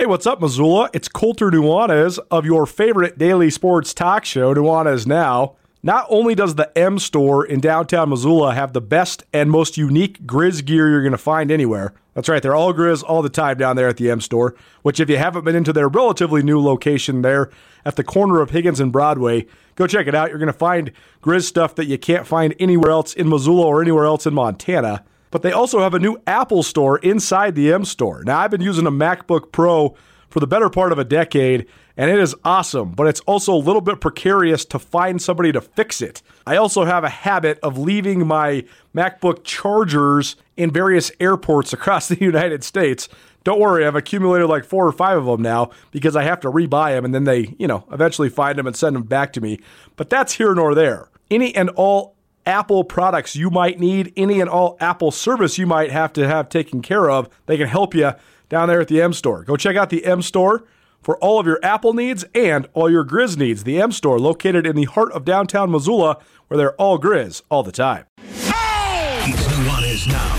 Hey, what's up, Missoula? It's Colter Nuanez of your favorite daily sports talk show, Nuanez Now. Not only does the M store in downtown Missoula have the best and most unique Grizz gear you're going to find anywhere. That's right, they're all Grizz all the time down there at the M store, which, if you haven't been into their relatively new location there at the corner of Higgins and Broadway, go check it out. You're going to find Grizz stuff that you can't find anywhere else in Missoula or anywhere else in Montana but they also have a new Apple store inside the M store. Now, I've been using a MacBook Pro for the better part of a decade, and it is awesome, but it's also a little bit precarious to find somebody to fix it. I also have a habit of leaving my MacBook chargers in various airports across the United States. Don't worry, I've accumulated like four or five of them now because I have to rebuy them and then they, you know, eventually find them and send them back to me. But that's here nor there. Any and all Apple products you might need, any and all Apple service you might have to have taken care of, they can help you down there at the M Store. Go check out the M Store for all of your Apple needs and all your Grizz needs. The M Store, located in the heart of downtown Missoula, where they're all Grizz all the time. It's Nuanez now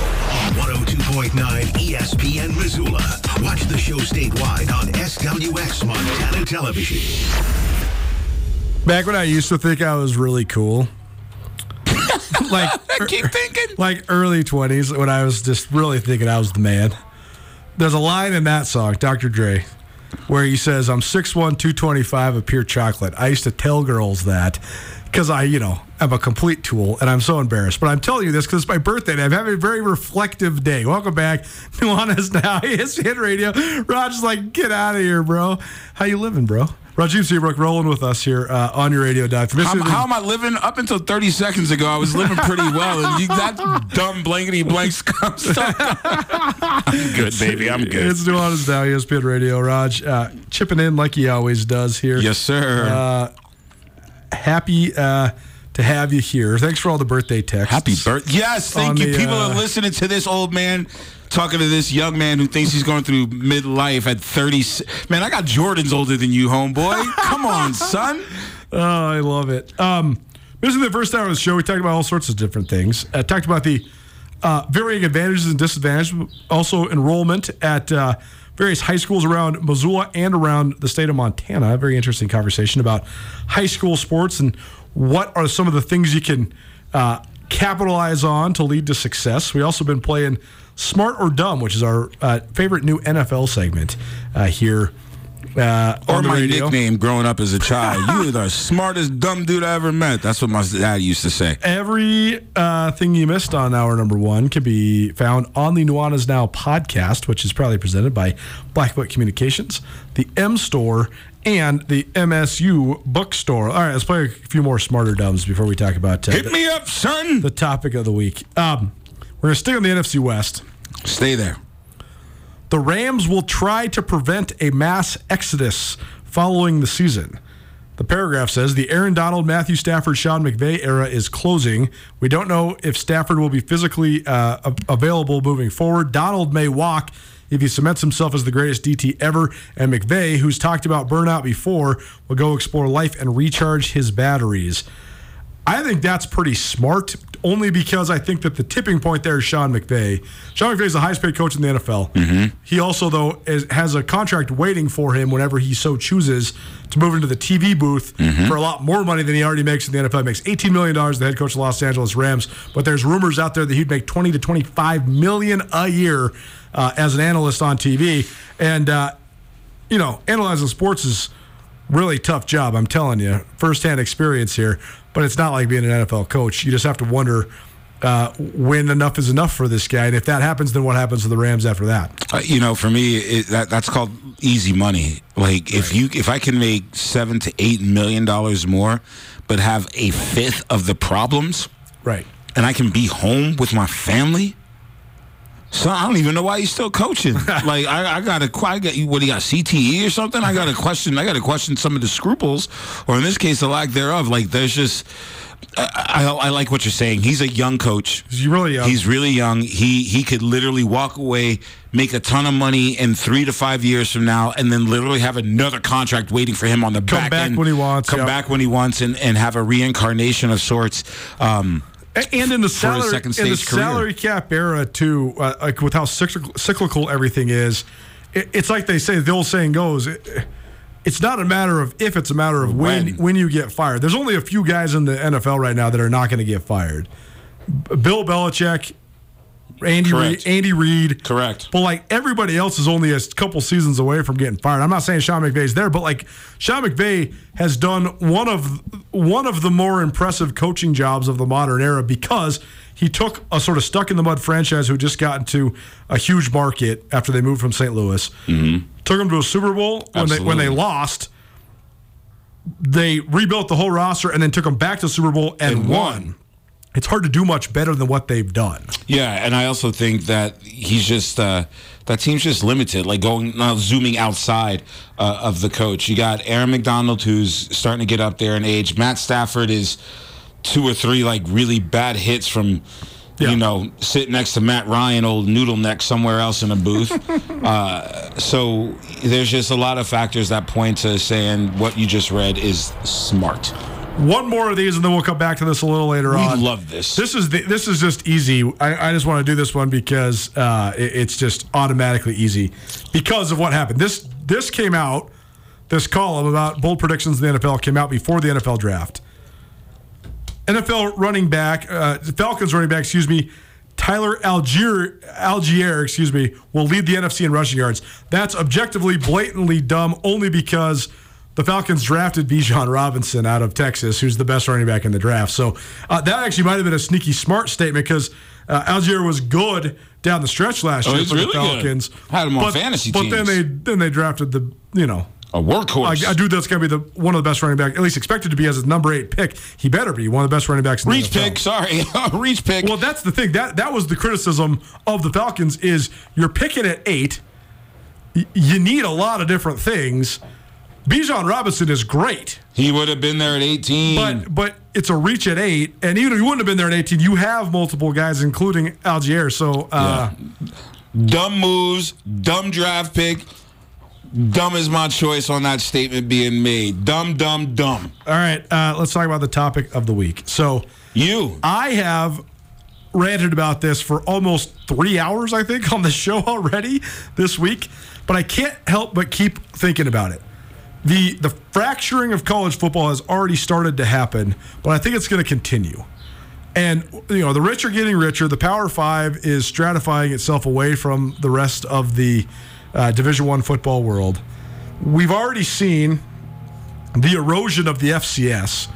on 102.9 ESPN Missoula. Watch the show statewide on SWX Montana Television. Back when I used to think I was really cool. like I er, Keep thinking. like early 20s when I was just really thinking I was the man. There's a line in that song, Dr. Dre, where he says, I'm 6'1, 225 of pure chocolate. I used to tell girls that because I, you know, am a complete tool and I'm so embarrassed. But I'm telling you this because it's my birthday and I'm having a very reflective day. Welcome back. Nuanez now. ESPN Radio. Roger's like, get out of here, bro. How you living, bro? Rajiem Seabrook rolling with us here uh, on your radio dive. How, how am I living? Up until 30 seconds ago, I was living pretty well. And you, that dumb blankety blank stuff. I'm good, baby. I'm good. It's Nuanez now, ESPN Radio. Raj uh, chipping in like he always does here. Yes, sir. Uh, happy uh, to have you here. Thanks for all the birthday texts. Happy birthday. Yes, thank you. the, People uh, are listening to this old man talking to this young man who thinks he's going through midlife at 30. Man, I got Jordans older than you, homeboy. Come on, son. Oh, I love it. Um, this is the first hour of the show. We talked about all sorts of different things. Uh, talked about the uh, varying advantages and disadvantages, also enrollment at uh, various high schools around Missoula and around the state of Montana. A very interesting conversation about high school sports and what are some of the things you can uh, capitalize on to lead to success. We also been playing Smart or Dumb, which is our uh, favorite new NFL segment uh, here. Uh, Or my radio. nickname growing up as a child. you are the smartest dumb dude I ever met. That's what my dad used to say. Every uh, thing you missed on hour number one can be found on the Nuanez Now podcast, which is proudly presented by Blackfoot Communications, the M Store, and the MSU Bookstore. All right, let's play a few more smarter dumbs before we talk about uh, Hit the, me up, son. the topic of the week. Um, we're going to stay on the NFC West. Stay there. The Rams will try to prevent a mass exodus following the season. The paragraph says the Aaron Donald, Matthew Stafford, Sean McVay era is closing. We don't know if Stafford will be physically uh, available moving forward. Donald may walk if he cements himself as the greatest DT ever. And McVay, who's talked about burnout before, will go explore life and recharge his batteries. I think that's pretty smart, only because I think that the tipping point there is Sean McVay. Sean McVay is the highest paid coach in the NFL. He also, though, is, has a contract waiting for him whenever he so chooses to move into the TV booth for a lot more money than he already makes in the NFL. He makes $18 million, the head coach of the Los Angeles Rams. But there's rumors out there that he'd make 20 to 25 million a year uh, as an analyst on TV. And, uh, you know, analyzing sports is really tough job. I'm telling you, firsthand experience here. But it's not like being an NFL coach. You just have to wonder uh, when enough is enough for this guy, and if that happens, then what happens to the Rams after that? Uh, you know, for me, it, that that's called easy money. Like if you if I can make seven to eight million dollars more, but have a fifth of the problems, Right. and I can be home with my family. So I don't even know why he's still coaching. like I, I got to, I got you. What he got CTE or something? I got to question. I got to question some of the scruples, or in this case, the lack thereof. Like there's just. I, I, I like what you're saying. He's a young coach. He's really young. He's really young. He he could literally walk away, make a ton of money in three to five years from now, and then literally have another contract waiting for him on the back. Come back, back end. when he wants, Come yeah. back when he wants, and, and have a reincarnation of sorts. Um, A- and in the salary, in the career. salary cap era too, uh, like with how cyclical, cyclical everything is, it, it's like they say, the old saying goes, it, it's not a matter of if, it's a matter of when, When. when you get fired. There's only a few guys in the NFL right now that are not going to get fired. Bill Belichick, Andy Reid, Correct. Andy Reid. Correct. But like everybody else is only a couple seasons away from getting fired. I'm not saying Sean McVay's there, but like Sean McVay has done one of one of the more impressive coaching jobs of the modern era because he took a sort of stuck in the mud franchise who just got into a huge market after they moved from St. Louis. Mm-hmm. Took them to a Super Bowl when they when they lost. They rebuilt the whole roster and then took them back to the Super Bowl and, And won. won. It's hard to do much better than what they've done. Yeah, and I also think that he's just uh, that team's just limited. Like going now, zooming outside uh, of the coach. You got Aaron McDonald, who's starting to get up there in age. Matt Stafford is two or three like really bad hits from. Yeah. You know, sitting next to Matt Ryan, old noodle neck, somewhere else in a booth. uh, so there's just a lot of factors that point to saying what you just read is smart. One more of these, and then we'll come back to this a little later We on. love this. This is the, this is just easy. I, I just want to do this one because uh, it- it's just automatically easy because of what happened. This this came out. This column about bold predictions in the NFL came out before the NFL draft. NFL running back, uh, Falcons running back, excuse me, Tyler Allgeier, Allgeier, excuse me, will lead the NFC in rushing yards. That's objectively blatantly dumb only because the Falcons drafted Bijan Robinson out of Texas, who's the best running back in the draft. So uh, that actually might have been a sneaky smart statement because uh, Allgeier was good down the stretch last Oh, year for the really good. Falcons. Had him on but, fantasy But then they then they drafted the you know a workhorse. a, a dude that's going to be the one of the best running back, at least expected to be as a number eight pick. He better be one of the best running backs. In Reach the NFL. pick, sorry. Reach pick. Well, that's the thing. That that was the criticism of the Falcons is you're picking at eight. Y- You need a lot of different things. Bijan Robinson is great, He would have been there at 18. but but it's a reach at eight, and even if you wouldn't have been there at 18, you have multiple guys, including Allgeier. So uh, dumb moves, dumb draft pick. Dumb is my choice on that statement being made. Dumb, dumb, dumb. all right, uh, let's talk about the topic of the week. So You. I have ranted about this for almost three hours, I think, on the show already this week, but I can't help but keep thinking about it. The the fracturing of college football has already started to happen, but I think it's going to continue. And you know, the rich are getting richer. The Power Five is stratifying itself away from the rest of the uh, Division One football world. We've already seen the erosion of the FCS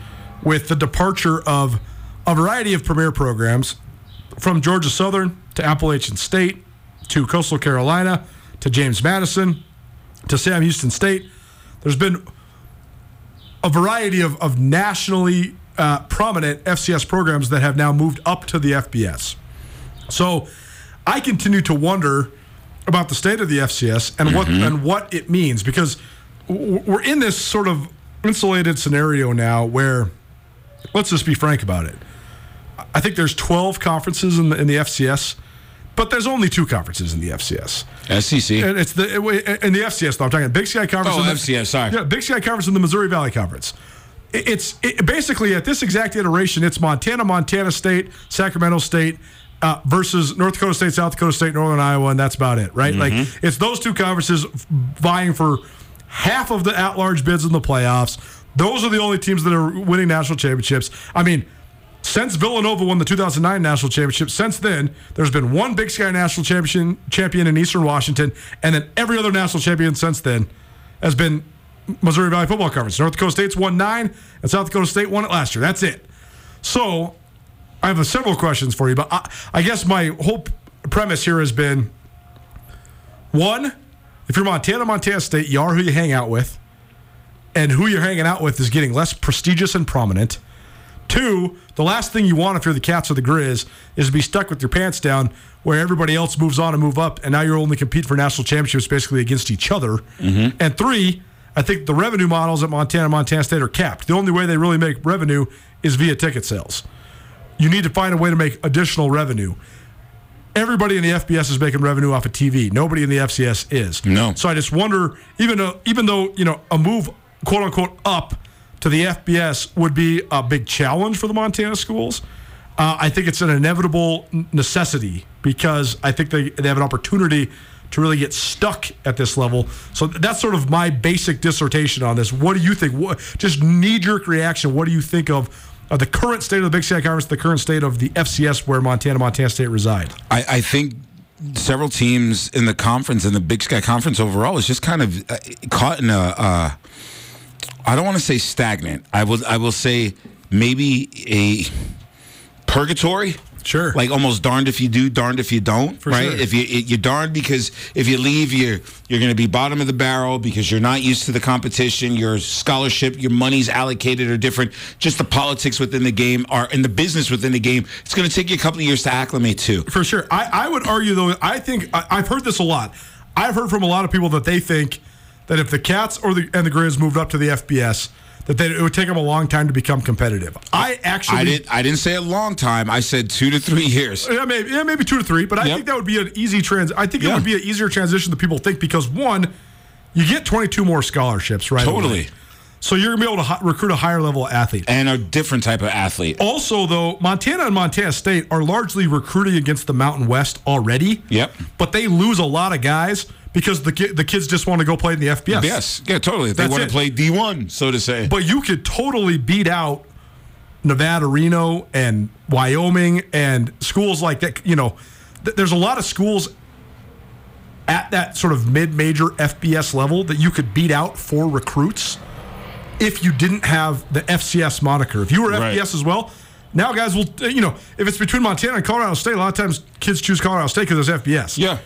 with the departure of a variety of premier programs from Georgia Southern to Appalachian State to Coastal Carolina to James Madison to Sam Houston State. There's been a variety of, of nationally uh, prominent FCS programs that have now moved up to the FBS. So I continue to wonder about the state of the FCS and what and what it means because we're in this sort of insulated scenario now where let's just be frank about it. I think there's 12 conferences in the, in the FCS, but there's only two conferences in the FCS. SEC. And it's the in the FCS though. I'm talking Big Sky Conference. Oh, the, FCS, sorry. Yeah, Big Sky Conference and the Missouri Valley Conference. It- It's it, basically at this exact iteration. It's Montana, Montana State, Sacramento State. Uh, versus North Dakota State, South Dakota State, Northern Iowa, and that's about it, right? Like it's those two conferences vying for half of the at-large bids in the playoffs. Those are the only teams that are winning national championships. I mean, since Villanova won the 2009 national championship, since then there's been one Big Sky national champion champion in Eastern Washington, and then every other national champion since then has been Missouri Valley Football Conference. North Dakota State's won nine, and South Dakota State won it last year. That's it. So I have several questions for you, but I, I guess my whole premise here has been one: if you're Montana, Montana State, you are who you hang out with, and who you're hanging out with is getting less prestigious and prominent. Two, the last thing you want if you're the Cats or the Grizz is to be stuck with your pants down where everybody else moves on and move up, and now you're only compete for national championships basically against each other. Mm-hmm. And three, I think the revenue models at Montana, Montana State are capped. The only way they really make revenue is via ticket sales. You need to find a way to make additional revenue. Everybody in the FBS is making revenue off of TV. Nobody in the FCS is. No. So I just wonder, even though, even though you know a move quote unquote up to the FBS would be a big challenge for the Montana schools. Uh, I think it's an inevitable necessity because I think they, they have an opportunity to really get stuck at this level. So that's sort of my basic dissertation on this. What do you think? What, just knee jerk reaction. What do you think of, of the current state of the Big Sky Conference, the current state of the FCS where Montana, Montana State reside? I, I think several teams in the conference in the Big Sky Conference overall is just kind of uh, caught in a. Uh, I don't want to say stagnant. I will. I will say maybe a purgatory. Sure. Like almost darned if you do, darned if you don't. For right. sure. If you you're darned because if you leave, you're you're going to be bottom of the barrel because you're not used to the competition. Your scholarship, your money's allocated are different. Just the politics within the game are in the business within the game. It's going to take you a couple of years to acclimate to. For sure. I, I would argue, though, I think I, I've heard this a lot. I've heard from a lot of people that they think that if the Cats or the and the Grizz moved up to the FBS, that they, it would take them a long time to become competitive. I actually. I didn't. I didn't say a long time. I said two to three years. Yeah, maybe, yeah, maybe two to three, but I Yep. think that would be an easy trans. I think it would be an easier transition than people think because one, you get 22 more scholarships, right? away. So you're gonna be able to recruit a higher level athlete. And a different type of athlete. Also, though, Montana and Montana State are largely recruiting against the Mountain West already. Yep. But they lose a lot of guys because the ki- the kids just want to go play in the FBS. Yes. Yeah. Totally. They That's want it. to play D one, so to say. But you could totally beat out Nevada, Reno, and Wyoming, and schools like that. You know, th- there's a lot of schools at that sort of mid-major FBS level that you could beat out for recruits if you didn't have the FCS moniker. If you were Right. FBS as well. Now, guys will, you know, if it's between Montana and Colorado State, a lot of times kids choose Colorado State because it's FBS. yeah.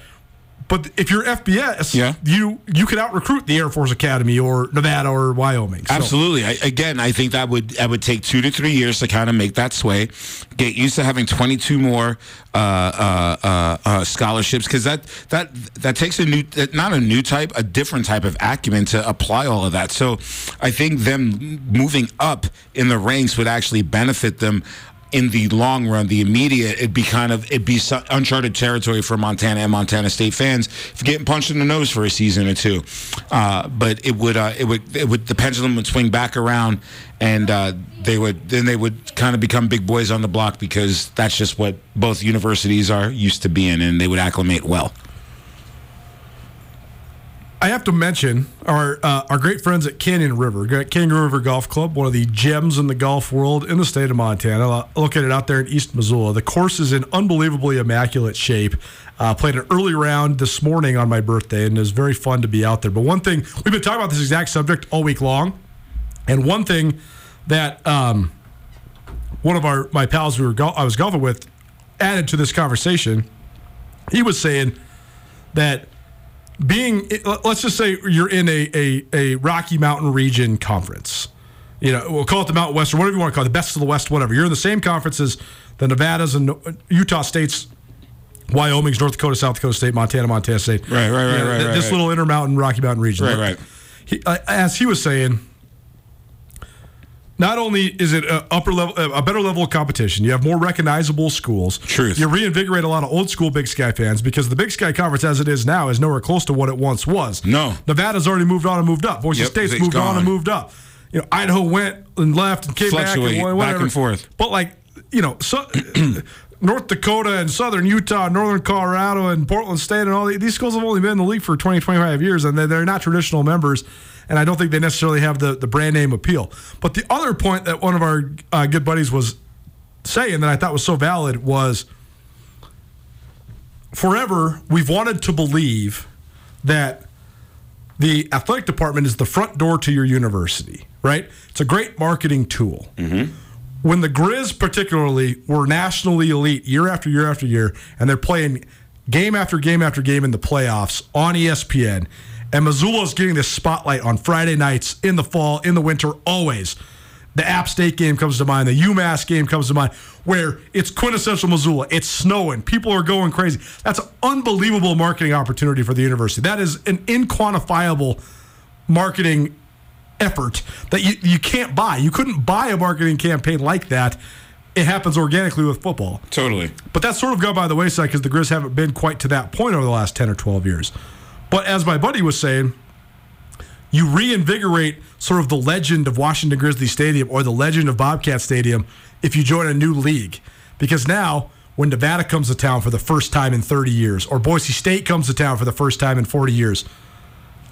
But if you're FBS, Yeah. you you can out recruit the Air Force Academy or Nevada or Wyoming. So- Absolutely. I, again, I think that would that would take two to three years to kind of make that sway. Get used to having 22 more uh, uh, uh, uh, scholarships because that that that takes a new not a new type, a different type of acumen to apply all of that. So I think them moving up in the ranks would actually benefit them. In the long run, the immediate, it'd be kind of it'd be uncharted territory for Montana and Montana State fans if getting punched in the nose for a season or two. Uh, but it would uh, it would it would the pendulum would swing back around, and uh, they would then they would kind of become big boys on the block because that's just what both universities are used to being, and they would acclimate well. I have to mention our uh, our great friends at Canyon River, Canyon River Golf Club, one of the gems in the golf world in the state of Montana, located out there in East Missoula. The course is in unbelievably immaculate shape. Uh, played an early round this morning on my birthday, and it was very fun to be out there. But one thing we've been talking about this exact subject all week long, and one thing that um, one of our my pals we were gol- I was golfing with added to this conversation. He was saying that being let's just say you're in a, a, a Rocky Mountain region conference. You know, we'll call it the Mountain West or whatever you want to call it, the best of the West, whatever. You're in the same conference as the Nevadas and Utah states, Wyoming's, North Dakota, South Dakota State, Montana, Montana State. Right, right, right, You know, right, right, This right. little Intermountain, Rocky Mountain region. Right, right. He, uh, as he was saying, not only is it a upper level, a better level of competition, you have more recognizable schools. Truth. You reinvigorate a lot of old school Big Sky fans because the Big Sky Conference, as it is now, is nowhere close to what it once was. No. Nevada's already moved on and moved up. Boise Yep, State's moved on and moved up. You know, Idaho went and left and came back Fluctuate, and back whatever. and forth. But like, you know, so. North Dakota and Southern Utah, Northern Colorado, and Portland State, and all these schools have only been in the league for 20, 25 years, and they're not traditional members. And I don't think they necessarily have the, the brand name appeal. But the other point that one of our uh, good buddies was saying that I thought was so valid was forever we've wanted to believe that the athletic department is the front door to your university, right? It's a great marketing tool. When the Grizz, particularly, were nationally elite year after year after year, and they're playing game after game after game in the playoffs on ESPN, and Missoula's getting this spotlight on Friday nights in the fall, in the winter, always. The App State game comes to mind. The UMass game comes to mind, where it's quintessential Missoula. It's snowing. People are going crazy. That's an unbelievable marketing opportunity for the university. That is an inquantifiable marketing effort that you, you can't buy. You couldn't buy a marketing campaign like that. It happens organically with football. Totally. But that's sort of gone by the wayside because the Grizz haven't been quite to that point over the last 10 or 12 years. But as my buddy was saying, you reinvigorate sort of the legend of Washington Grizzly Stadium or the legend of Bobcat Stadium if you join a new league. Because now, when Nevada comes to town for the first time in 30 years, or Boise State comes to town for the first time in 40 years.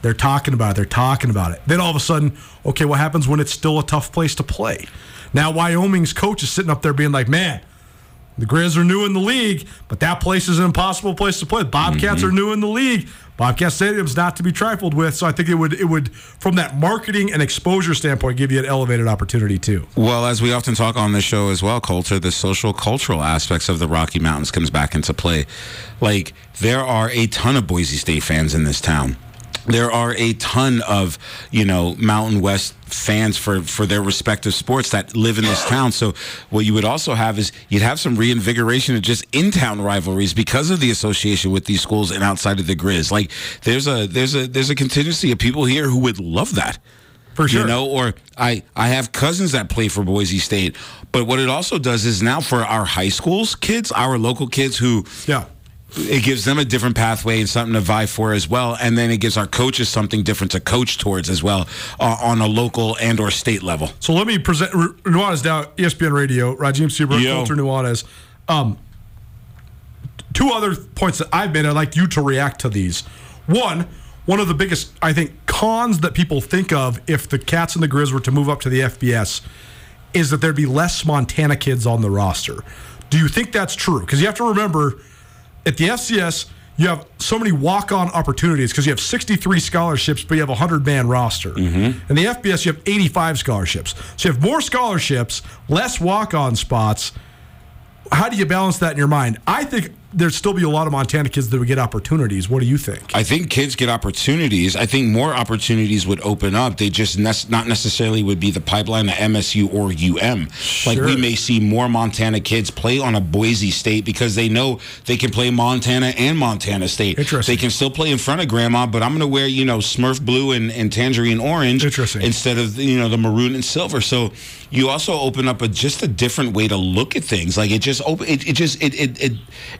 They're talking about it. They're talking about it. Then all of a sudden, okay, what happens when it's still a tough place to play? Now, Wyoming's coach is sitting up there being like, man, the Grizz are new in the league, but that place is an impossible place to play. Bobcats Mm-hmm. are new in the league. Bobcat Stadium's not to be trifled with. So I think it would it would from that marketing and exposure standpoint give you an elevated opportunity too. Well, as we often talk on this show as well, Colter, the social cultural aspects of the Rocky Mountains comes back into play. Like there are a ton of Boise State fans in this town. There are a ton of, you know, Mountain West fans for, for their respective sports that live in this town. So what you would also have is you'd have some reinvigoration of just in-town rivalries because of the association with these schools and outside of the Grizz. Like there's a there's a there's a contingency of people here who would love that For sure. you know or i i have cousins that play for boise state but what it also does is now for our high schools kids our local kids who Yeah. It gives them a different pathway and something to vie for as well and then it gives our coaches something different to coach towards as well uh, on a local and or state level So let me present R- Nuanez now, ESPN Radio, Rajiem Seabrook, Yo. Colter Nuanez. Um, two other points that I've made. I'd like you to react to these. One, one of the biggest, I think, cons that people think of if the Cats and the Grizz were to move up to the FBS is that there'd be less Montana kids on the roster. Do you think that's true? Because you have to remember, at the FCS, you have so many walk-on opportunities because you have 63 scholarships, but you have a 100-man roster. Mm-hmm. In the FBS, you have 85 scholarships. So you have more scholarships, less walk-on spots. How do you balance that in your mind? I think there'd still be a lot of Montana kids that would get opportunities. What do you think? I think kids get opportunities. I think more opportunities would open up. They just nec- not necessarily would be the pipeline to MSU or UM. Like we may see more Montana kids play on a Boise State because they know they can play Montana and Montana State. Interesting. They can still play in front of grandma, but I'm going to wear, you know, Smurf blue and, and tangerine orange Interesting. instead of, you know, the maroon and silver. So you also open up a just a different way to look at things. Like it just open it, it just it, it it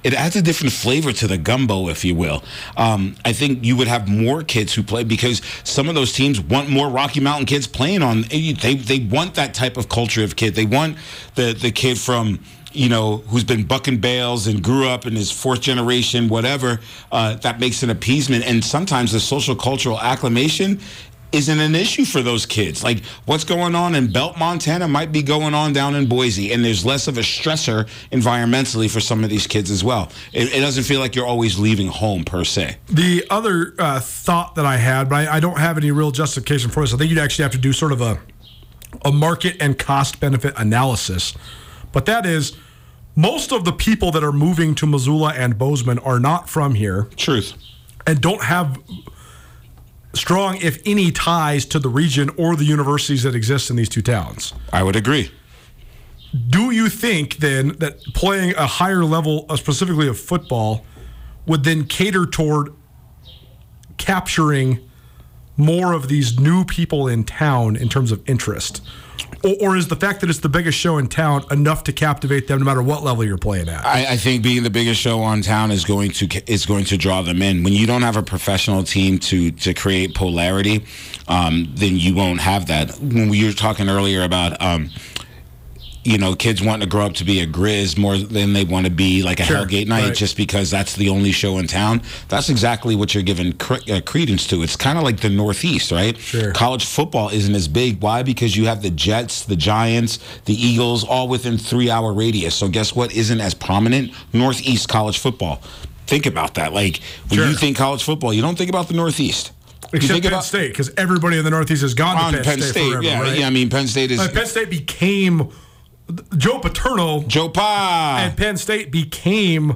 it adds a different flavor to the gumbo, if you will. Um, I think you would have more kids who play because some of those teams want more Rocky Mountain kids playing on. They they want that type of culture of kid. They want the the kid from you know, who's been bucking bales and grew up in his fourth generation, whatever, uh, that makes an appeasement. And sometimes the social cultural acclimation isn't an issue for those kids. Like what's going on in Belt, Montana might be going on down in Boise, and there's less of a stressor environmentally for some of these kids as well. It, it doesn't feel like you're always leaving home per se. The other uh, thought that I had, but I, I don't have any real justification for this. I think you'd actually have to do sort of a a market and cost benefit analysis. But that is, most of the people that are moving to Missoula and Bozeman are not from here Truth. and don't have strong, if any, ties to the region or the universities that exist in these two towns. I would agree. Do you think then that playing a higher level, uh, specifically of football, would then cater toward capturing more of these new people in town in terms of interest? Or, or is the fact that it's the biggest show in town enough to captivate them no matter what level you're playing at? I, I think being the biggest show on town is going to is going to draw them in. When you don't have a professional team to to create polarity, um, then you won't have that. When we were talking earlier about. Um, you know, kids wanting to grow up to be a Grizz more than they want to be like a Sure, Hellgate Knight right. just because that's the only show in town. That's exactly what you're giving cre- uh, credence to. It's kind of like the Northeast, right? Sure. College football isn't as big. Why? Because you have the Jets, the Giants, the Eagles, all within three hour radius. So guess what? Isn't as prominent? Northeast college football. Think about that. Like when Sure. you think college football, you don't think about the Northeast. you Except Penn about State, because everybody in the Northeast has gone on to Penn, State, forever, yeah, right? yeah. I mean, Penn State is Uh, Penn State became Joe Paterno Joe Pa. and Penn State became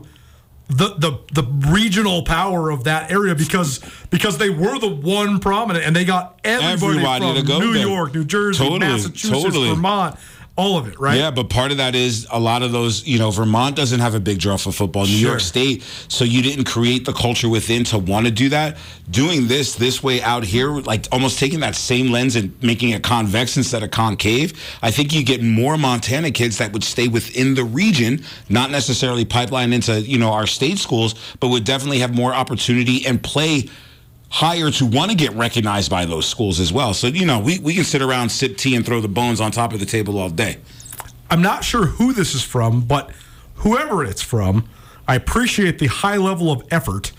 the the the regional power of that area because because they were the one prominent and they got everybody, Everybody from to go New there. York, New Jersey, Totally, Massachusetts, totally. Vermont, all of it, right? Yeah, but part of that is a lot of those, you know, Vermont doesn't have a big draw for football, New Sure. York State, so you didn't create the culture within to want to do that. Doing this this way out here, like almost taking that same lens and making it convex instead of concave, I think you get more Montana kids that would stay within the region, not necessarily pipeline into, you know, our state schools, but would definitely have more opportunity and play higher to want to get recognized by those schools as well. So, you know, we, we can sit around, sip tea, and throw the bones on top of the table all day. I'm not sure who this is from, but whoever it's from, I appreciate the high level of effort.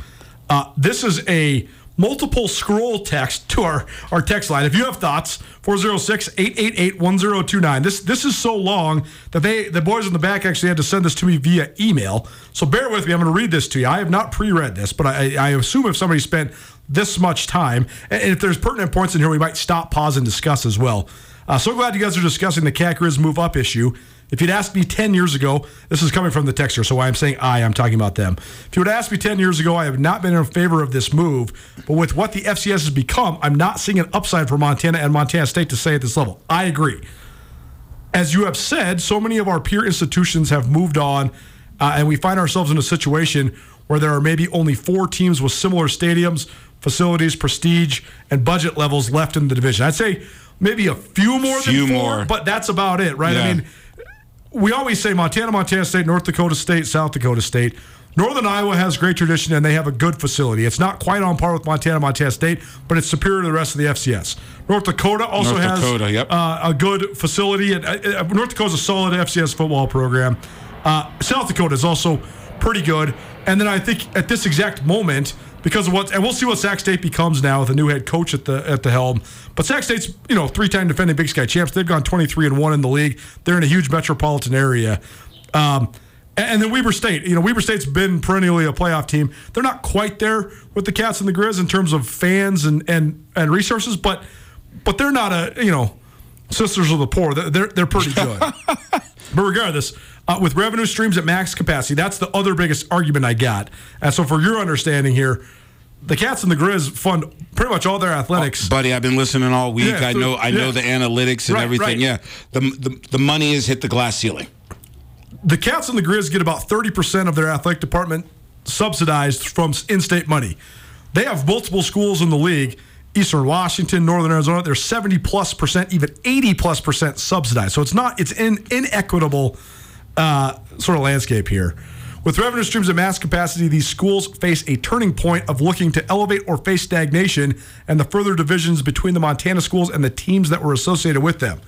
Uh, this is a multiple scroll text to our, our text line. If you have thoughts, 406-888-1029. This this is so long that they the boys in the back actually had to send this to me via email. So bear with me. I'm going to read this to you. I have not pre-read this, but I, I assume if somebody spent this much time, and if there's pertinent points in here, we might stop, pause, and discuss as well. Uh, so glad you guys are discussing the Cat move up issue. If you'd asked me 10 years ago, this is coming from the texter, so why I'm saying I, I'm talking about them. If you would ask me 10 years ago, I have not been in favor of this move, but with what the FCS has become, I'm not seeing an upside for Montana and Montana State to stay at this level. I agree. As you have said, so many of our peer institutions have moved on, uh, and we find ourselves in a situation where there are maybe only four teams with similar stadiums, facilities, prestige, and budget levels left in the division. I'd say maybe a few more Few than four, more. but that's about it, right? Yeah. I mean, we always say Montana, Montana State, North Dakota State, South Dakota State. Northern Iowa has great tradition and they have a good facility. It's not quite on par with Montana, Montana State, but it's superior to the rest of the FCS. North Dakota also North has Dakota, yep. uh, a good facility. And, uh, uh, North Dakota's a solid FCS football program. Uh, South Dakota is also pretty good. And then I think at this exact moment, because of what, and we'll see what Sac State becomes now with a new head coach at the at the helm. But Sac State's you know three time defending Big Sky champs. They've gone twenty three and one in the league. They're in a huge metropolitan area. Um, and then Weber State, you know, Weber State's been perennially a playoff team. They're not quite there with the Cats and the Grizz in terms of fans and and and resources, but but they're not a you know sisters of the poor. They're they're, they're pretty good. but regardless, uh, with revenue streams at max capacity, that's the other biggest argument I got. And so, for your understanding here, the Cats and the Grizz fund pretty much all their athletics. Buddy, I've been listening all week. Yeah, I know I know the analytics and Right, everything. right. Yeah. The, the the money has hit the glass ceiling. the Cats and the Grizz get about 30% of their athletic department subsidized from in-state money. They have multiple schools in the league, Eastern Washington, Northern Arizona, they're 70 plus percent, even 80 plus percent subsidized. So it's not, it's an inequitable uh, sort of landscape here. With revenue streams at mass capacity, these schools face a turning point of looking to elevate or face stagnation and the further divisions between the Montana schools and the teams that were associated with them.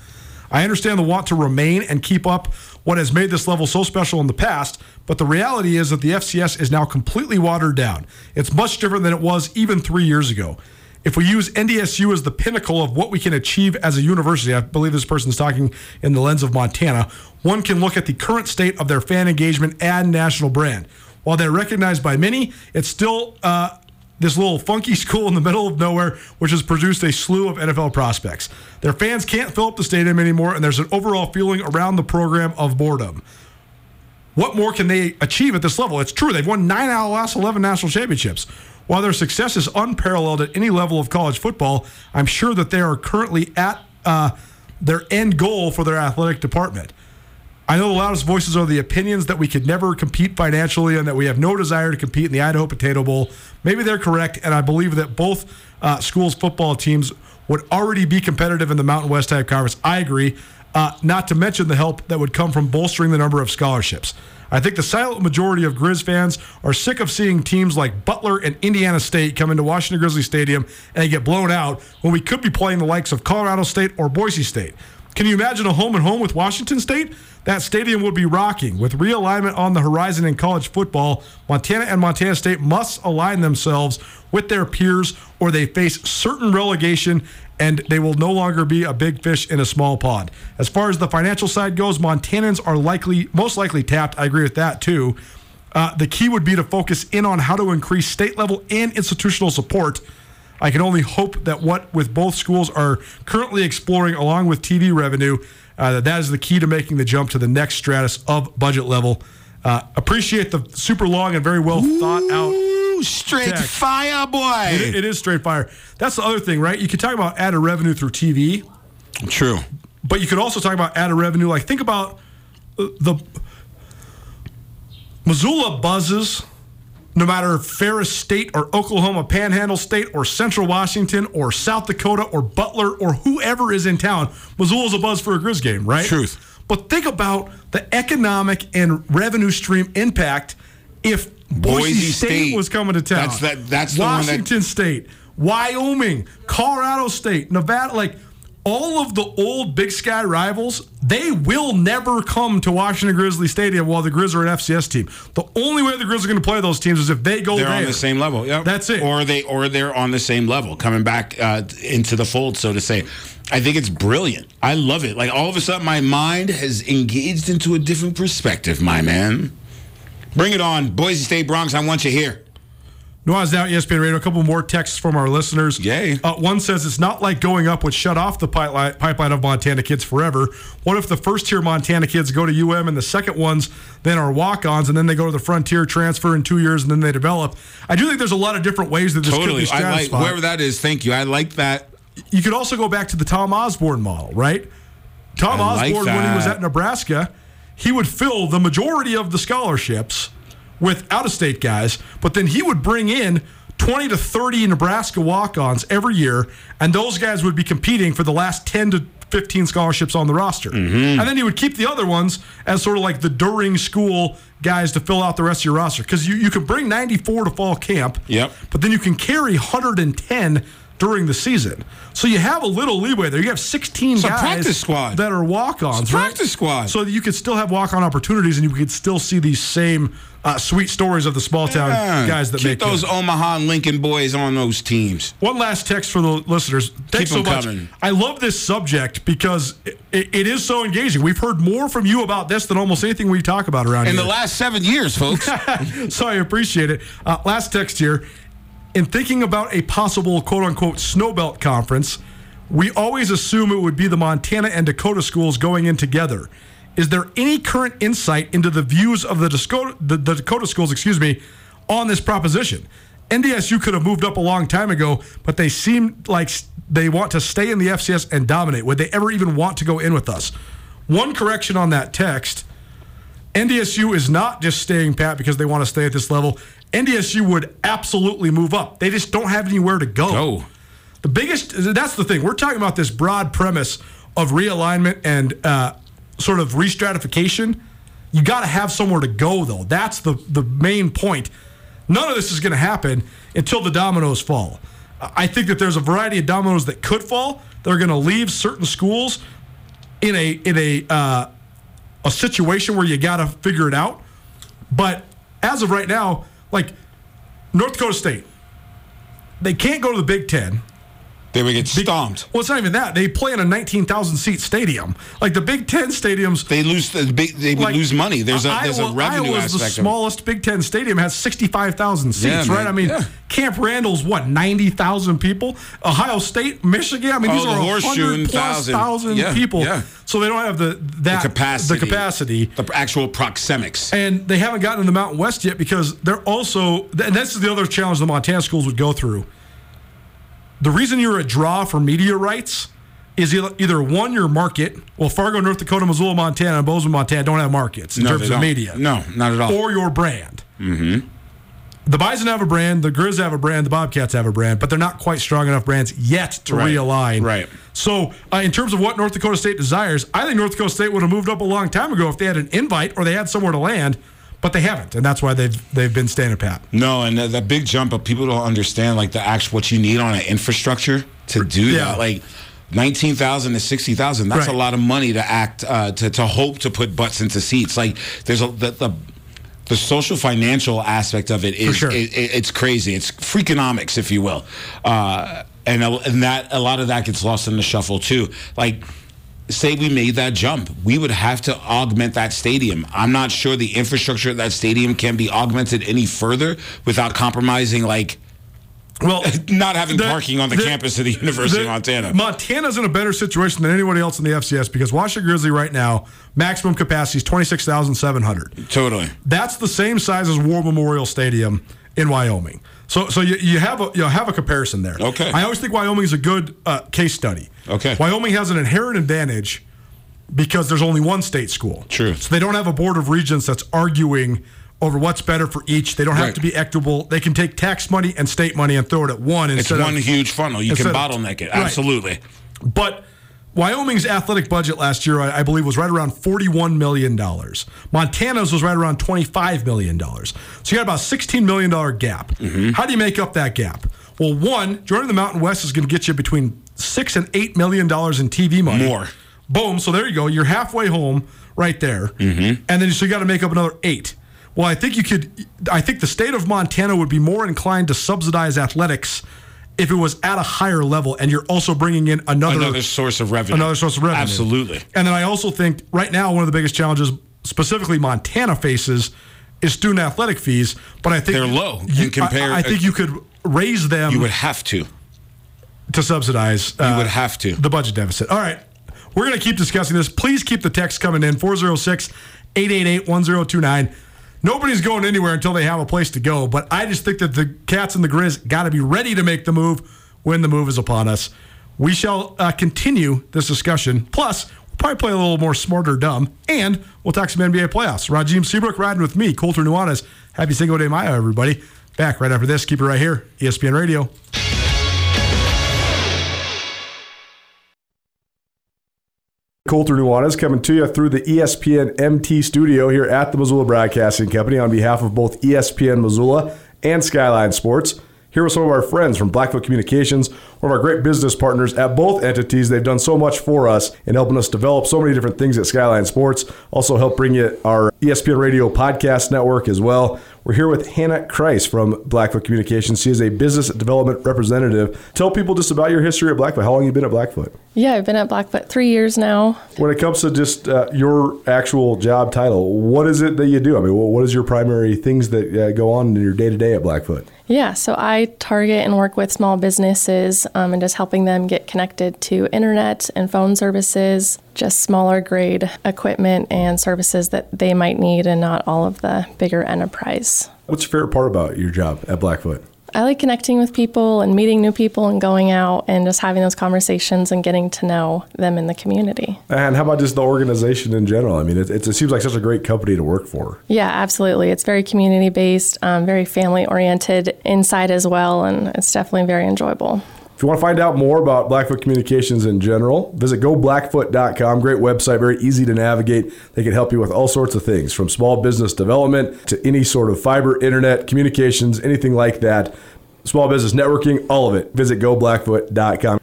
I understand the want to remain and keep up what has made this level so special in the past, but the reality is that the FCS is now completely watered down. It's much different than it was even three years ago. If we use NDSU as the pinnacle of what we can achieve as a university, I believe this person's talking in the lens of Montana, one can look at the current state of their fan engagement and national brand. While they're recognized by many, it's still uh, this little funky school in the middle of nowhere, which has produced a slew of NFL prospects. Their fans can't fill up the stadium anymore, and there's an overall feeling around the program of boredom. What more can they achieve at this level? It's true, they've won nine out of the last 11 national championships. While their success is unparalleled at any level of college football, I'm sure that they are currently at uh, their end goal for their athletic department. I know the loudest voices are the opinions that we could never compete financially and that we have no desire to compete in the Idaho Potato Bowl. Maybe they're correct, and I believe that both uh, schools' football teams would already be competitive in the Mountain West type conference. I agree. Uh, not to mention the help that would come from bolstering the number of scholarships. I think the silent majority of Grizz fans are sick of seeing teams like Butler and Indiana State come into Washington Grizzly Stadium and get blown out when we could be playing the likes of Colorado State or Boise State. Can you imagine a home and home with Washington State? That stadium would be rocking. With realignment on the horizon in college football, Montana and Montana State must align themselves with their peers or they face certain relegation and they will no longer be a big fish in a small pond. As far as the financial side goes, Montanans are likely most likely tapped. I agree with that too. Uh, the key would be to focus in on how to increase state level and institutional support. I can only hope that what with both schools are currently exploring, along with TV revenue, uh, that that is the key to making the jump to the next stratus of budget level. Uh, appreciate the super long and very well thought out. Ooh, straight Text. fire, boy. It, it is straight fire. That's the other thing, right? You could talk about added revenue through TV, True. but you could also talk about added revenue. Like think about uh, the Missoula buzzes. No matter if Ferris State or Oklahoma Panhandle State or Central Washington or South Dakota or Butler or whoever is in town, Missoula's a buzz for a Grizz game, right? Truth. But think about the economic and revenue stream impact if Boise, Boise State, State. was coming to town. That's that- that's the one that- Washington State, Wyoming, Colorado State, Nevada. Like all of the old Big Sky rivals, they will never come to Washington Grizzly Stadium while the Grizz are an FCS team. The only way the Grizz are going to play those teams is if they go they're there. on the same level. Yep. That's it. Or they or they're on the same level, coming back uh, into the fold, so to say. I think it's brilliant. I love it. Like all of a sudden, my mind has engaged into a different perspective, my man. Bring it on, Boise State Bronx. I want you here. Nuanez Now, ESPN Radio. A couple more texts from our listeners. Yay. Uh, one says it's not like going up would shut off the pipeline, pipeline of Montana kids forever. What if the first tier Montana kids go to UM and the second ones then are walk ons and then they go to the frontier transfer in two years and then they develop? I do think there's a lot of different ways that this Totally. could be I like whoever that is. Thank you. I like that. you could also go back to the Tom Osborne model, right? Tom I like Osborne, when he was at Nebraska, he would fill the majority of the scholarships with out of state guys, but then he would bring in 20 to 30 Nebraska walk ons every year, and those guys would be competing for the last 10 to 15 scholarships on the roster. Mm-hmm. And then he would keep the other ones as sort of like the during school guys to fill out the rest of your roster. Because you, you can bring 94 to fall camp, Yep. but then you can carry 110 during the season. So you have a little leeway there. You have 16 It's guys practice squad. that are walk-ons, It's a right? practice squad. So that you could still have walk-on opportunities, and you could still see these same uh, sweet stories of the small town Yeah. guys that Keep make those it. Omaha and Lincoln boys on those teams. One last text for the listeners. Thanks so 'em much. coming. I love this subject because it, it is so engaging. We've heard more from you about this than almost anything we talk about around In here. In the last seven years, folks. so I appreciate it. Uh, last text here. In thinking about a possible quote unquote snowbelt conference, we always assume it would be the Montana and Dakota schools going in together. Is there any current insight into the views of the Dakota, the, the Dakota schools, excuse me, on this proposition? NDSU could have moved up a long time ago, but they seem like they want to stay in the FCS and dominate. Would they ever even want to go in with us? One correction on that text. NDSU is not just staying pat because they want to stay at this level. NDSU would absolutely move up. They just don't have anywhere to go. Go. The biggest, that's the thing. We're talking about this broad premise of realignment and uh, sort of restratification. You got to have somewhere to go, though. That's the, the main point. None of this is going to happen until the dominoes fall. I think that there's a variety of dominoes that could fall. They're going to leave certain schools in a in a uh, a situation where you got to figure it out. But as of right now, like North Dakota State, they can't go to the Big Ten. They would get stomped. Well, it's not even that. They play in a 19,000 seat stadium. Like the Big Ten stadiums. They lose the big. They would like, lose money. There's a there's a revenue Iowa's the aspect. it. smallest Big Ten stadium has 65,000 seats, Yeah, right? I mean, Yeah. Camp Randall's what 90,000 people. Ohio State, Michigan. I mean, Oh, these the are horseshoe 100 plus thousand. thousand Yeah, people. yeah. So they don't have the that the capacity. The capacity. The actual proxemics. And they haven't gotten to the Mountain West yet because they're also, and this is the other challenge the Montana schools would go through. The reason you're a draw for media rights is either, either one, your market. Well, Fargo, North Dakota, Missoula, Montana, and Bozeman, Montana don't have markets in No, terms of media. No, not at all. Or your brand. Mm-hmm. The Bison have a brand, the Grizz have a brand, the Bobcats have a brand, but they're not quite strong enough brands yet to Right, realign. right. So, uh, in terms of what North Dakota State desires, I think North Dakota State would have moved up a long time ago if they had an invite or they had somewhere to land, but they haven't, and that's why they've they've been standing pat. No, and the, the big jump of people don't understand like the actual what you need on an infrastructure to do Yeah. that. Like nineteen thousand to sixty thousand. That's Right. a lot of money to act uh, to to hope to put butts into seats. Like there's a the. the the social financial aspect of it is sure. it, it- it's crazy. It's freakonomics, if you will, uh, and and that a lot of that gets lost in the shuffle too. Like say we made that jump, we would have to augment that stadium. I'm not sure the infrastructure of that stadium can be augmented any further without compromising, like Well, not having the- parking on the, the- campus of the University the- of Montana. Montana's in a better situation than anybody else in the FCS because Washington Grizzly right now maximum capacity is twenty six thousand seven hundred. totally. That's the same size as War Memorial Stadium in Wyoming. So, so you, you have a you have a comparison there. Okay. I always think Wyoming is a good uh, case study. Okay. Wyoming has an inherent advantage because there's only one state school. True. So they don't have a board of regents that's arguing over what's better for each. They don't have Right. to be equitable. They can take tax money and state money and throw it at one It's one of huge funnel. You can instead of- bottleneck it. Right. Absolutely. but Wyoming's athletic budget last year, I I believe, was right around $41 million. Montana's was right around $25 million. So you got about $16 million gap. Mm-hmm. How do you make up that gap? Well, one, joining the Mountain West is going to get you between six and eight million dollars in TV money. More. Boom. So there you go. You're halfway home right there. Mm-hmm. And then so you got to make up another eight. Well, I think you could. I think the state of Montana would be more inclined to subsidize athletics if it was at a higher level, and you're also bringing in another Another source of revenue. another source of revenue. Absolutely. And then I also think right now one of the biggest challenges, specifically Montana faces, is student athletic fees. But I think They're low You, compare- I, I think you could raise them You would have to. to subsidize. You uh, would have to. the budget deficit. All right. We're going to keep discussing this. Please keep the text coming in 406 888 1029. Nobody's going anywhere until they have a place to go, but I just think that the Cats and the Grizz got to be ready to make the move when the move is upon us. We shall uh, continue this discussion. Plus, we'll probably play a little more smarter dumb, and we'll talk some NBA playoffs. Rajiem Seabrook riding with me, Colter Nuanez. Happy Cinco de Mayo, everybody. Back right after this. Keep it right here, ESPN Radio. Colter Nuanez coming to you through the ESPN MT studio here at the Missoula Broadcasting Company on behalf of both ESPN Missoula and Skyline Sports. Here with some of our friends from Blackfoot Communications, one of our great business partners at both entities. They've done so much for us in helping us develop so many different things at Skyline Sports. Also help bring you our ESPN Radio podcast network as well. We're here with Hannah Kreis from Blackfoot Communications. She is a business development representative. Tell people just about your history at Blackfoot. How long have you been at Blackfoot? Yeah, I've been at Blackfoot three years now. When it comes to just uh, your actual job title, what is it that you do? I mean, what is your primary things that uh, go on in your day to day at Blackfoot? Yeah, so I target and work with small businesses um, and just helping them get connected to internet and phone services, just smaller grade equipment and services that they might need, and not all of the bigger enterprise. What's your favorite part about your job at Blackfoot? I like connecting with people and meeting new people and going out and just having those conversations and getting to know them in the community. And how about just the organization in general? I mean, it, it seems like such a great company to work for. Yeah, absolutely. It's very community based, um, very family oriented inside as well, and it's definitely very enjoyable. If you want to find out more about Blackfoot Communications in general, visit goblackfoot.com. Great website, very easy to navigate. They can help you with all sorts of things from small business development to any sort of fiber, internet, communications, anything like that. Small business networking, all of it. Visit goblackfoot.com.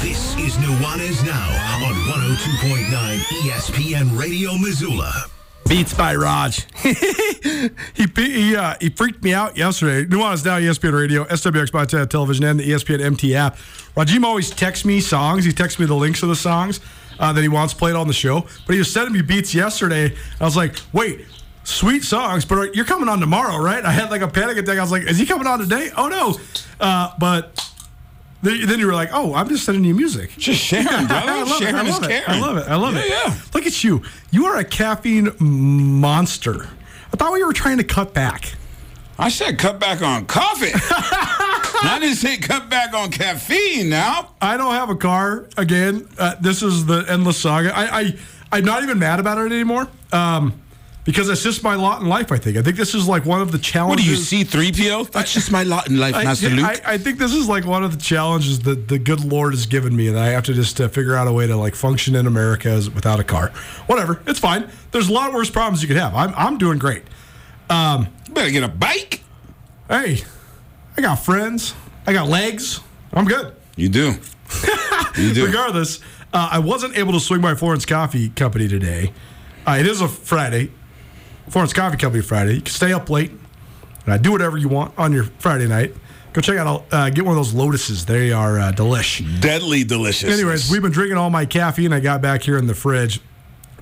This is Nuanez Now on 102.9 ESPN Radio Missoula. Beats by Raj. he he, uh, he freaked me out yesterday. Nuanez now ESPN Radio, SWX Montana Television, and the ESPN MT app. Rajiem always texts me songs. He texts me the links of the songs uh, that he wants played on the show. But he was sending me beats yesterday. I was like, wait. Sweet songs, but you're coming on tomorrow, right? I had like a panic attack. I was like, "Is he coming on today?" Oh no! Uh, but then you were like, "Oh, I'm just sending you music." Just sharing, brother. I love sharing it. I is love it. caring. I love it. I love Yeah, it. yeah. Look at you. You are a caffeine monster. I thought we were trying to cut back. I said cut back on coffee. I didn't say cut back on caffeine now. I don't have a car again. Uh, this is the endless saga. I, I I'm not even mad about it anymore. Um, because it's just my lot in life. I think. I think this is like one of the challenges. What do you see, 3PO? That's just my lot in life, I, not salute. I, I think this is like one of the challenges that the good Lord has given me, and I have to just uh, figure out a way to like function in America as, without a car. Whatever, it's fine. There's a lot worse problems you could have. I'm I'm doing great. Better get a bike. Hey, I got friends. I got legs. I'm good. You do. You do. Regardless, uh, I wasn't able to swing by Florence Coffee Company today. Uh, it is a Friday. Florence Coffee Company Friday. You can stay up late. Uh, do whatever you want on your Friday night. Go check out, uh, get one of those lotuses. They are uh, delish. Deadly delicious. Anyways, we've been drinking all my caffeine I got back here in the fridge.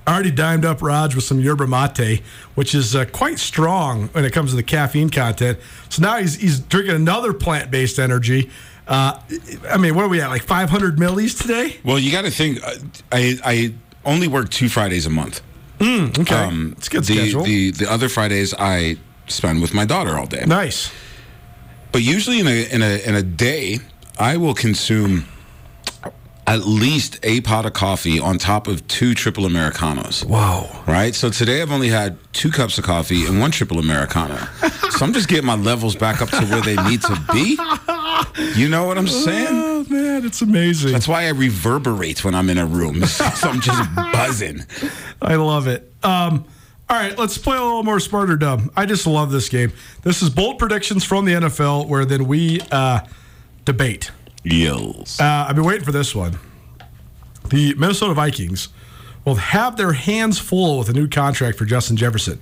I already dimed up Raj with some yerba mate, which is uh, quite strong when it comes to the caffeine content. So now he's, he's drinking another plant based energy. Uh, I mean, what are we at? Like 500 millis today? Well, you got to think. Uh, I I only work two Fridays a month. Okay. it's a good Um, the, schedule. The the other Fridays I spend with my daughter all day. nice. But usually in a in a in a day, I will consume at least a pot of coffee on top of two triple americanos. Whoa. Right. So today I've only had two cups of coffee and one triple americano. so I'm just getting my levels back up to where they need to be. You know what I'm saying? Oh, man, it's amazing. That's why I reverberate when I'm in a room. so I'm just buzzing. I love it. Um, all right, let's play a little more smarter dumb. I just love this game. This is bold predictions from the NFL, where then we uh, debate. Yells. Uh, I've been waiting for this one. The Minnesota Vikings will have their hands full with a new contract for Justin Jefferson.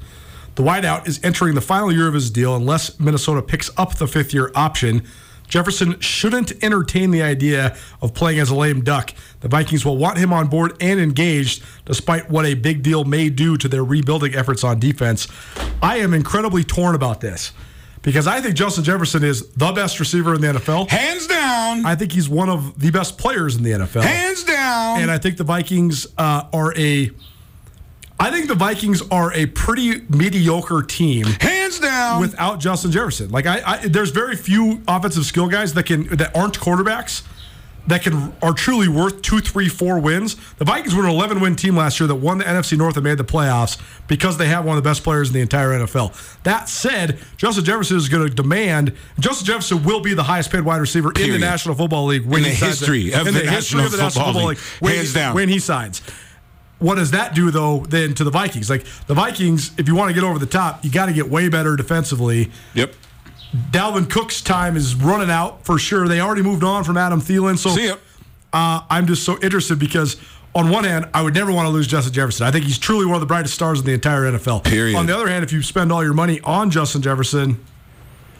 The wideout is entering the final year of his deal unless Minnesota picks up the fifth year option. Jefferson shouldn't entertain the idea of playing as a lame duck. The Vikings will want him on board and engaged, despite what a big deal may do to their rebuilding efforts on defense. I am incredibly torn about this because I think Justin Jefferson is the best receiver in the NFL. Hands down. I think he's one of the best players in the NFL. Hands down. And I think the Vikings uh, are a. I think the Vikings are a pretty mediocre team Hands down. without Justin Jefferson. Like I, I, there's very few offensive skill guys that can that aren't quarterbacks that can are truly worth two, three, four wins. The Vikings were an 11 win team last year that won the NFC North and made the playoffs because they have one of the best players in the entire NFL. That said, Justin Jefferson is going to demand. Justin Jefferson will be the highest paid wide receiver in the National Football League when In he the signs history of in the the history of the National Football League. League. When Hands down. when he signs. What does that do though then to the Vikings? Like the Vikings, if you want to get over the top, you got to get way better defensively. yep. Dalvin Cook's time is running out for sure. They already moved on from Adam Thielen, so See ya. uh, I'm just so interested because on one hand, I would never want to lose Justin Jefferson. I think he's truly one of the brightest stars in the entire NFL. Period. On the other hand, if you spend all your money on Justin Jefferson,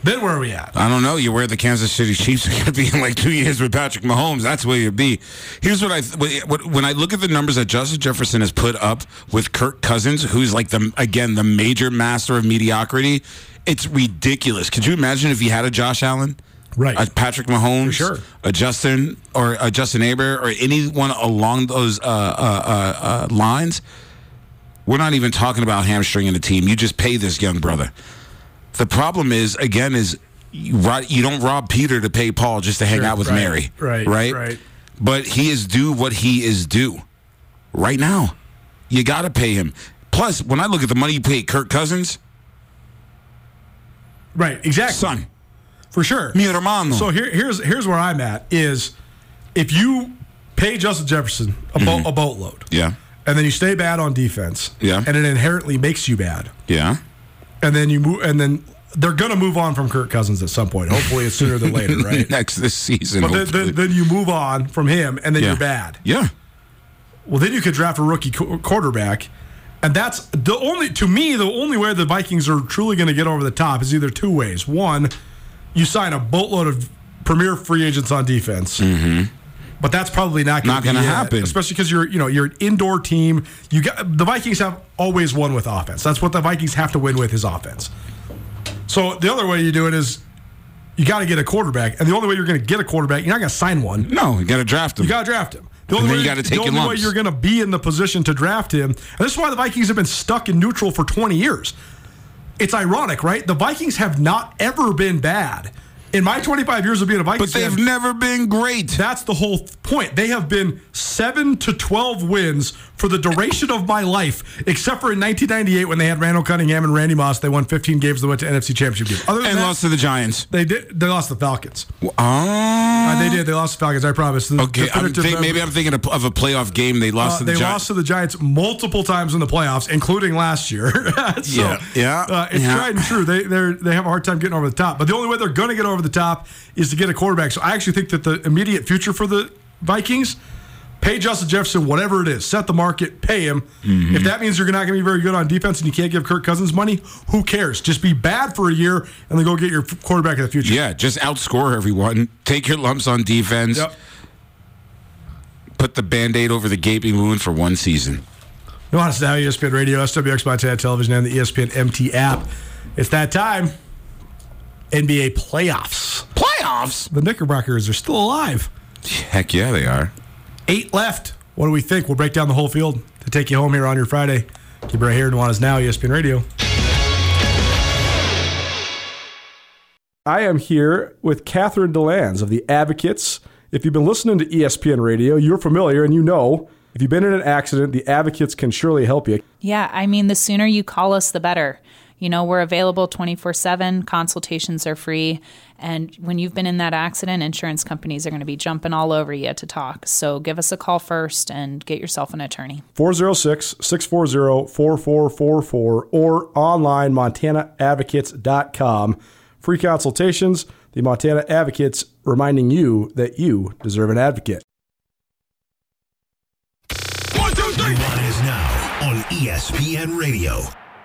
then where are we at? I don't know. You're where the Kansas City Chiefs are going to be in like two years with Patrick Mahomes. That's where you'll be. Here's what I when I look at the numbers that Justin Jefferson has put up with Kirk Cousins, who's like the again the major master of mediocrity. It's ridiculous. Could you imagine if he had a Josh Allen? Right. A Patrick Mahomes, sure. a Justin or a Justin Herbert or anyone along those uh, uh, uh, uh, lines. We're not even talking about hamstringing the team. You just pay this young brother. The problem is, again, is you, you don't rob Peter to pay Paul just to hang Sure, out with right, Mary. right, Right. right. But he is due what he is due right now. You got to pay him. Plus, when I look at the money you pay Kirk Cousins, Right, exactly. son, For sure. mi hermano. So here, here's here's where I'm at is if you pay Justin Jefferson a, boat, mm-hmm. a boatload, yeah. and then you stay bad on defense, Yeah. and it inherently makes you bad, Yeah. And then you move, and then they're gonna move on from Kirk Cousins at some point. Hopefully, it's sooner than later, right? Next this season. But then, then, then you move on from him, and then yeah. you're bad. Yeah. Well, then you could draft a rookie qu- quarterback, and that's the only to me the only way the Vikings are truly going to get over the top is either two ways. One, you sign a boatload of premier free agents on defense. Mm-hmm. But that's probably not going Mm-hmm. Not to gonna happen. especially because you're you know you're an indoor team. You got the Vikings have always won with offense. That's what the Vikings have to win with is offense. So the other way you do it is you got to get a quarterback, and the only way you're going to get a quarterback, you're not going to sign one. No, you got to draft him. You got to draft him. The only, way, you the only way you're going to be in the position to draft him, and this is why the Vikings have been stuck in neutral for 20 years. It's ironic, right? The Vikings have not ever been bad. In my 25 years of being a Vikings but they've fan, never been great. that's the whole point. They have been 7 to 12 wins for the duration of my life, except for in 1998 when they had Randall Cunningham and Randy Moss. They won 15 games They went to NFC Championship games. Other than and that, lost to the Giants. they did. They lost the Falcons. Oh. Uh, they did. They lost the Falcons. I promise. The Okay, I'm think, maybe I'm thinking of, of a playoff game they lost Uh, to the they Giants. lost to the Giants multiple times in the playoffs, including last year. so, Yeah, yeah, uh, it's yeah. tried and true. They they they have a hard time getting over the top. But the only way they're going to get over the top is to get a quarterback. So I actually think that the immediate future for the Vikings. Pay Justin Jefferson whatever it is. Set the market. Pay him. Mm-hmm. If that means you're not going to be very good on defense and you can't give Kirk Cousins money, who cares? Just be bad for a year and then go get your quarterback in the future. yeah, just outscore everyone. Take your lumps on defense. Yep. Put the band aid over the gaping wound for one season. Nuanez Now, ESPN Radio, SWX Montana Television, and the ESPN MT app. It's that time. NBA playoffs. Playoffs? The Knickerbockers are still alive. Heck yeah, they are. Eight left. What do we think? We'll break down the whole field to take you home here on your Friday. Keep it right here. Nuanez Now, ESPN Radio. I am here with Catherine DeLands of the Advocates. If you've been listening to ESPN Radio, you're familiar and you know if you've been in an accident, the Advocates can surely help you. Yeah, I mean, the sooner you call us, the better. You know, we're available 24 7, consultations are free. And when you've been in that accident, insurance companies are going to be jumping all over you to talk. So give us a call first and get yourself an attorney. 406 640 4444 or online montanaadvocates.com. Free consultations. The Montana Advocates reminding you that you deserve an advocate. One is now on ESPN Radio.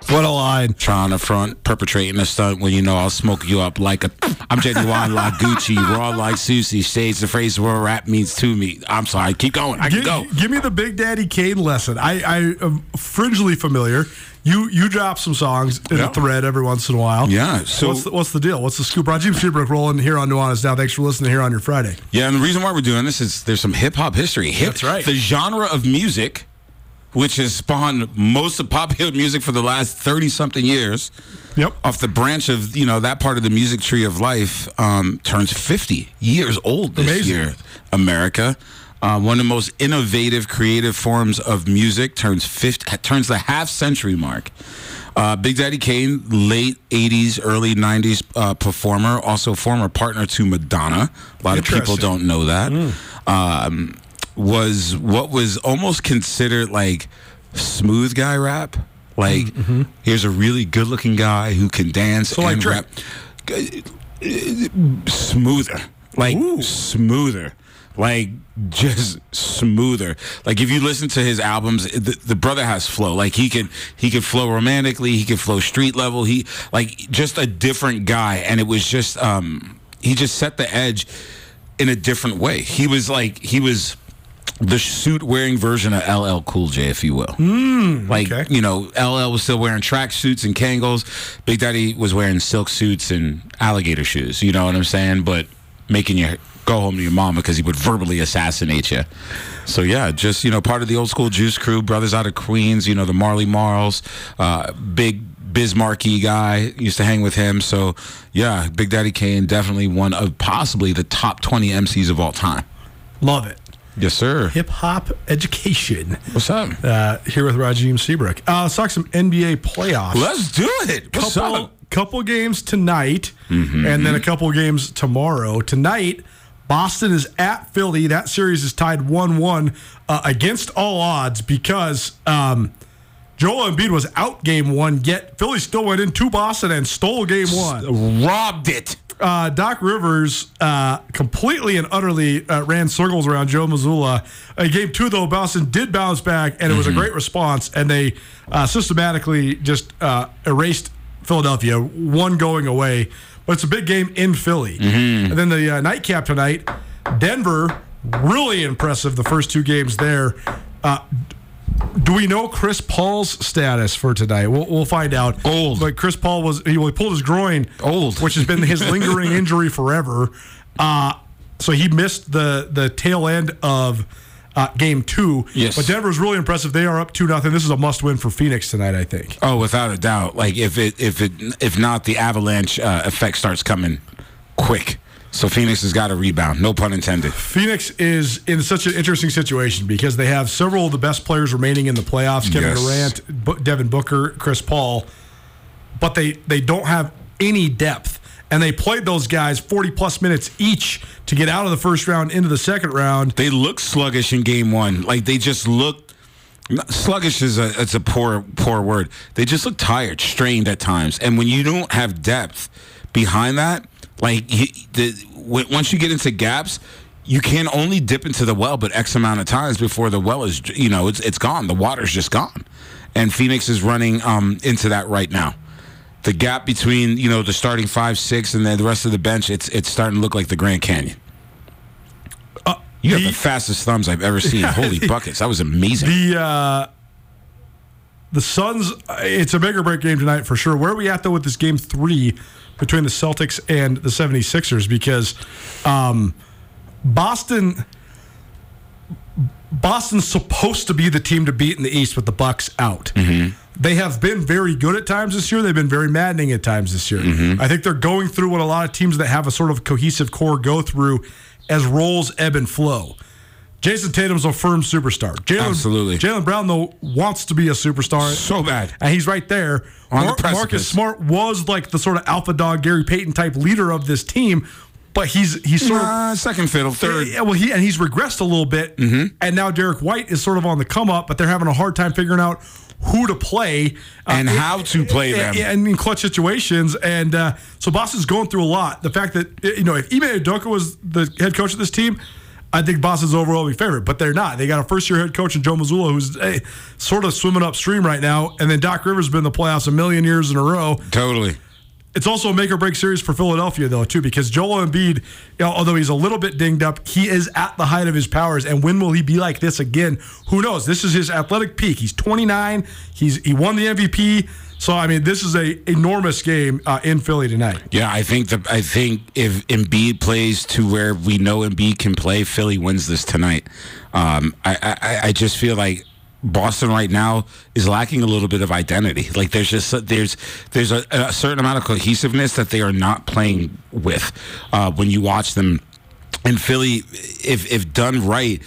What a line. Trying to front, perpetrating a stunt when you know I'll smoke you up like a. I'm genuine like Gucci, raw like Susie. Shades the phrase where rap means to me. I'm sorry. Keep going. I can Give, go. give me the Big Daddy Kane lesson. I, I am fringely familiar. You you drop some songs in Yeah. a thread every once in a while. Yeah, so- what's the, what's the deal? What's the scoop? Rajiem Seabrook rolling here on Nuanez now. Thanks for listening here on your Friday. Yeah, and the reason why we're doing this is there's some hip hop history. Hip, That's right. The genre of music, which has spawned most of popular music for the last thirty something years, Yep. off the branch of you know that part of the music tree of life, um, turns fifty years old this Amazing. year. America. Uh, one of the most innovative, creative forms of music turns 50, turns the half century mark. Uh, Big Daddy Kane, late 80s, early 90s uh, performer, also former partner to Madonna. A lot of people don't know that. Um, was what was almost considered like smooth guy rap. Like, here's a really good looking guy who can dance So like and Drake. rap. Smoother. Like, smoother. Like, just smoother. Like, if you listen to his albums, the, the brother has flow. Like, he can he can flow romantically. He can flow street level. He like just a different guy. And it was just um he just set the edge in a different way. He was like he was the suit wearing version of LL Cool J, if you will. like okay. you know, LL was still wearing track suits and Kangols. Big Daddy was wearing silk suits and alligator shoes. You know what I'm saying? But making you go home to your mama because he would verbally assassinate you. So yeah, just you know, part of the old school Juice Crew, brothers out of Queens. You know, the Marley Marls, uh, big. Biz Markie guy used to hang with him, so yeah, Big Daddy Kane definitely one of possibly the top twenty MCs of all time. Love it. Yes, sir. Hip hop education. What's up? Uh, here with Rajiem Seabrook. Uh, let's talk some NBA playoffs. Let's do it. What's couple, up? couple games tonight Mm-hmm. and then a couple games tomorrow. Tonight, Boston is at Philly. That series is tied 1 1 uh, against all odds because um, Joel Embiid was out game one, yet Philly still went into Boston and stole game one. Robbed it. Uh, Doc Rivers uh, completely and utterly uh, ran circles around Joe Mazzulla. Uh, game two, though, Boston did bounce back, and it was a great response, and they uh, systematically just uh, erased Philadelphia, one going away. But it's a big game in Philly. And then the uh, nightcap tonight, Denver, really impressive the first two games there. Do we know Chris Paul's status for tonight? We'll, we'll find out. Old. But Chris Paul was he, well, he pulled his groin. Old. which has been his lingering injury forever. Uh, so he missed the the tail end of uh, game two. Yes. But Denver's really impressive. They are up two nothing. This is a must win for Phoenix tonight. I think. Oh, without a doubt. Like if it if it if not, the avalanche uh, effect starts coming quick. So Phoenix has got to rebound. No pun intended. Phoenix is in such an interesting situation because they have several of the best players remaining in the playoffs: Kevin Yes. Durant, Devin Booker, Chris Paul. But they they don't have any depth, and they played those guys forty plus minutes each to get out of the first round into the second round. They look sluggish in game one. Like they just look. Sluggish is a it's a poor poor word. They just look tired, strained at times, and when you don't have depth behind that, like you, the, when, once you get into gaps, you can only dip into the well, but X amount of times before the well is you know it's it's gone. The water's just gone, and Phoenix is running um, into that right now. The gap between you know the starting five six and then the rest of the bench, it's it's starting to look like the Grand Canyon. You have the- the fastest thumbs I've ever seen. Holy buckets. That was amazing. The uh, the Suns, it's a bigger break game tonight for sure. Where are we at though with this game three between the Celtics and the 76ers? Because um, Boston. Boston's supposed to be the team to beat in the East with the Bucks out. They have been very good at times this year. They've been very maddening at times this year. I think they're going through what a lot of teams that have a sort of cohesive core go through as roles ebb and flow. Jayson Tatum's a firm superstar. Jalen, Absolutely. Jaylen Brown though wants to be a superstar. So bad. and he's right there. On the Mar- precipice. Marcus Smart was like the sort of alpha dog Gary Payton type leader of this team, but he's he's sort of second fiddle, third. Yeah, well, he and he's regressed a little bit, Mm-hmm. and now Derrick White is sort of on the come up, but they're having a hard time figuring out who to play uh, And how to play them. and in clutch situations. And uh, so Boston's going through a lot. The fact that you know if Ime Udoka was the head coach of this team. I think Boston's overwhelming favorite, but they're not. They got a first-year head coach in Joe Mazzulla, who's eh, sort of swimming upstream right now, and then Doc Rivers has been in the playoffs a million years in a row. Totally. It's also a make or break series for Philadelphia, though, too, because Joel Embiid, you know, although he's a little bit dinged up, he is at the height of his powers. And when will he be like this again? Who knows? This is his athletic peak. He's 29. He's he won the MVP. So I mean, this is a enormous game uh, in Philly tonight. Yeah, I think the I think if Embiid plays to where we know Embiid can play, Philly wins this tonight. Um, I, I I just feel like Boston right now is lacking a little bit of identity. Like there's just there's there's a, a certain amount of cohesiveness that they are not playing with uh, when you watch them. And Philly, if if done right.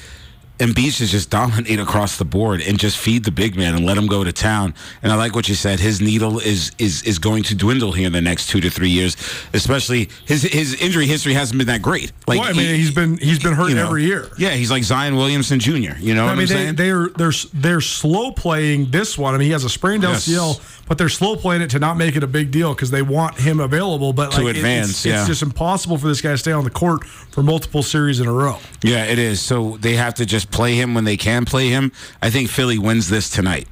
Embiid should just dominate across the board and just feed the big man and let him go to town. And I like what you said. His needle is is is going to dwindle here in the next two to three years. Especially his his injury history hasn't been that great. Like well, I mean, he- he's been he's been hurt you know, every year. Yeah, he's like Zion Williamson Jr. You know what I I'm mean, they, saying? they're they're they're slow playing this one. I mean, he has a sprained Yes. LCL, but they're slow playing it to not make it a big deal because they want him available. But To like, it- advance, it's, yeah. it's just impossible for this guy to stay on the court for multiple series in a row. yeah, it is. So they have to just play him when they can play him. I think Philly wins this tonight.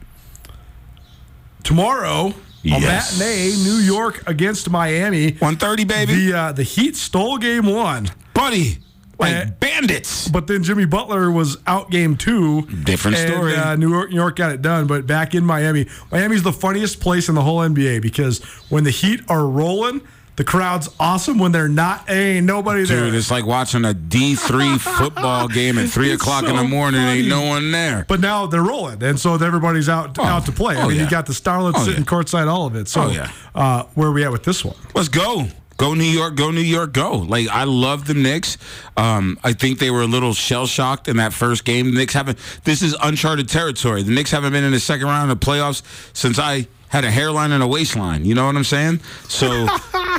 Tomorrow, Yes. a matinee, New York against Miami. 130, baby. The uh, the Heat stole game one, Buddy, like Uh, bandits. but then Jimmy Butler was out game two. Different and, story. Uh, New York, New York got it done, but back in Miami, Miami's the funniest place in the whole NBA because when the Heat are rolling, the crowd's awesome. When they're not, ain't nobody there. Dude, it's like watching a D3 football game at 3 It's o'clock in the so morning. Ain't no one there. But now they're rolling, and so everybody's out Oh. out to play. I Oh, mean, yeah. you got the Starlets Oh, sitting yeah. courtside, all of it. So, Oh, yeah. uh, where are we at with this one? Let's go. Go New York, go New York, go. Like I love the Knicks. Um, I think they were a little shell shocked in that first game. The Knicks haven't this is uncharted territory. The Knicks haven't been in the second round of the playoffs since I had a hairline and a waistline. You know what I'm saying? So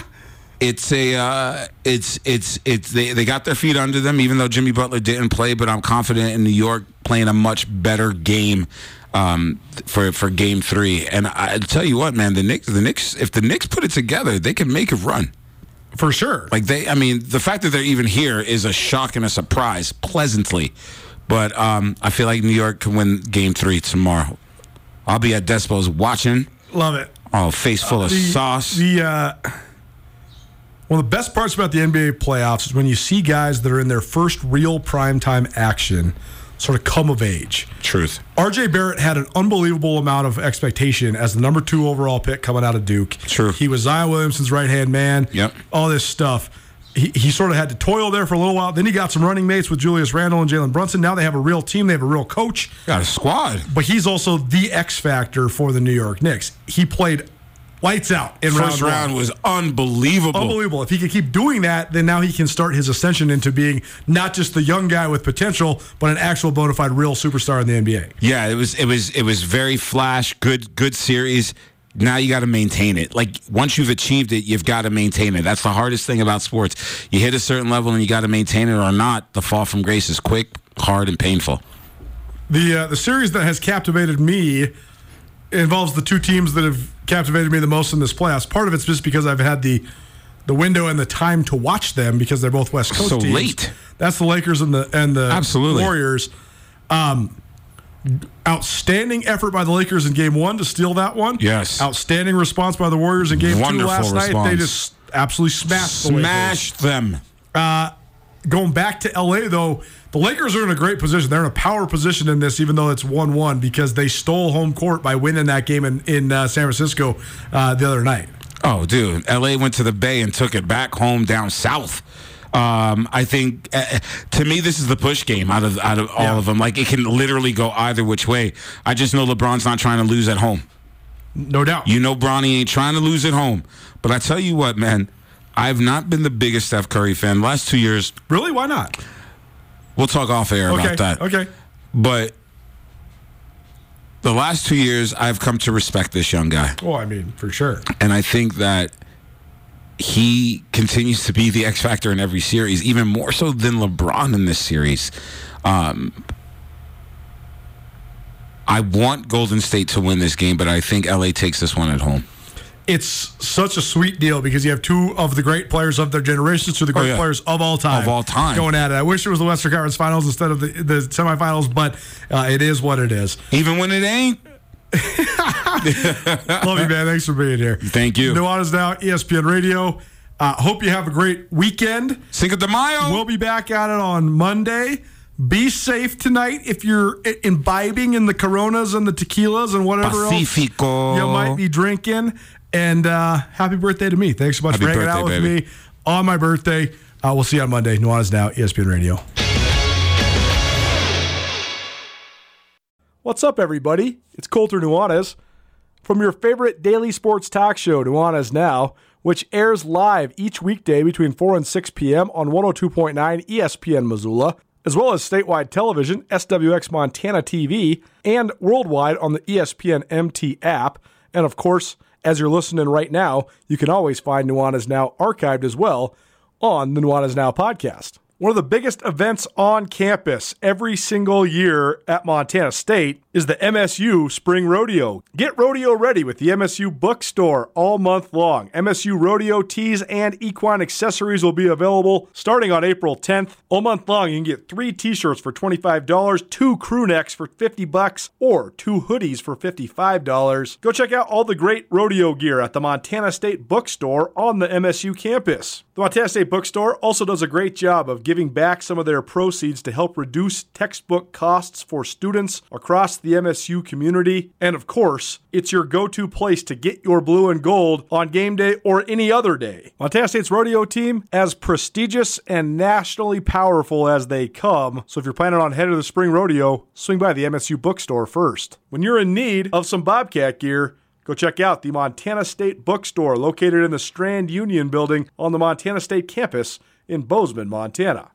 it's a uh, it's it's it's they, they got their feet under them even though Jimmy Butler didn't play but I'm confident in New York playing a much better game um, for for game 3 and I tell you what man the Knicks the Knicks if the Knicks put it together they can make a run For sure. like they I mean the fact that they're even here is a shock and a surprise pleasantly but um, I feel like New York can win game 3 tomorrow I'll be at Despo's watching Love it. oh face full of the, sauce The uh, one of the best parts about the NBA playoffs is when you see guys that are in their first real primetime action sort of come of age. truth RJ Barrett had an unbelievable amount of expectation as the number two overall pick coming out of Duke. True. He was Zion Williamson's right hand man. Yep. All this stuff. He, he sort of had to toil there for a little while. Then he got some running mates with Julius Randle and Jalen Brunson. Now they have a real team. They have a real coach. got a squad But he's also the X factor for the New York Knicks. He played lights out in First round, round was unbelievable. Unbelievable. If he could keep doing that, then now he can start his ascension into being not just the young guy with potential, but an actual bona fide real superstar in the NBA. Yeah, it was it was it was very flash, good good series. Now you got to maintain it. Like once you've achieved it, you've got to maintain it. That's the hardest thing about sports. You hit a certain level and you got to maintain it or not. The fall from grace is quick, hard, and painful. The uh, the series that has captivated me involves the two teams that have captivated me the most in this playoffs. Part of it's just because I've had the the window and the time to watch them because they're both West Coast So teams. late. That's the Lakers and the and the Absolutely. Warriors. Um, outstanding effort by the Lakers in Game One to steal that one. Yes. Outstanding response by the Warriors in Game Wonderful Two last night. They just absolutely smashed the Lakers. Smash them. Going back to LA though, the Lakers are in a great position. They're in a power position in this, even though it's one-one because they stole home court by winning that game in in uh, San Francisco uh, the other night. Oh, dude, LA went to the Bay and took it back home down south. Um, I think uh, to me this is the push game out of out of all Yeah. of them. Like it can literally go either which way. I just know LeBron's not trying to lose at home. No doubt. You know Bronny ain't trying to lose at home. But I tell you what, man, I've not been the biggest Steph Curry fan. Last two years, really? Why not? We'll talk off air Okay. about that. Okay. But the last two years, I've come to respect this young guy. Well, I mean, for sure. And I think that he continues to be the X factor in every series, even more so than LeBron in this series. Um, I want Golden State to win this game, but I think LA takes this one at home. It's such a sweet deal because you have two of the great players of their generations, two of the great Oh, yeah. players of all time. Of all time. Going at it. I wish it was the Western Conference Finals instead of the, the semifinals, but uh, it is what it is. Even when it ain't. Love you, man. Thanks for being here. Thank you. Nuanez Now, E ESPN Radio. Uh, hope you have a great weekend. Cinco de Mayo. We'll be back at it on Monday. Be safe tonight if you're imbibing in the Coronas and the tequilas and whatever Pacifico. else you might be drinking. And uh, happy birthday to me. Thanks so much Happy for hanging birthday, out with baby. me on my birthday. Uh, we'll see you on Monday. Nuanez Now, ESPN Radio. What's up, everybody? It's Colter Nuanez from your favorite daily sports talk show, Nuanez Now, which airs live each weekday between 4 and 6 p.m. on 102.9 ESPN Missoula, as well as statewide television, SWX Montana TV, and worldwide on the ESPN MT app. And of course, as you're listening right now, you can always find Nuanez Now archived as well on the Nuanez Now podcast. One of the biggest events on campus every single year at Montana State is the MSU Spring Rodeo. Get rodeo ready with the MSU bookstore all month long. MSU rodeo tees and equine accessories will be available starting on April 10th. All month long, you can get three t-shirts for $25, two crew necks for 50 bucks, or two hoodies for $55. Go check out all the great rodeo gear at the Montana State bookstore on the MSU campus. The Montana State bookstore also does a great job of giving back some of their proceeds to help reduce textbook costs for students across the MSU community. And of course, it's your go to place to get your blue and gold on game day or any other day. Montana State's rodeo team, as prestigious and nationally powerful as they come. So if you're planning on heading to the spring rodeo, swing by the MSU bookstore first. When you're in need of some Bobcat gear, Go check out the Montana State Bookstore located in the Strand Union building on the Montana State campus in Bozeman, Montana.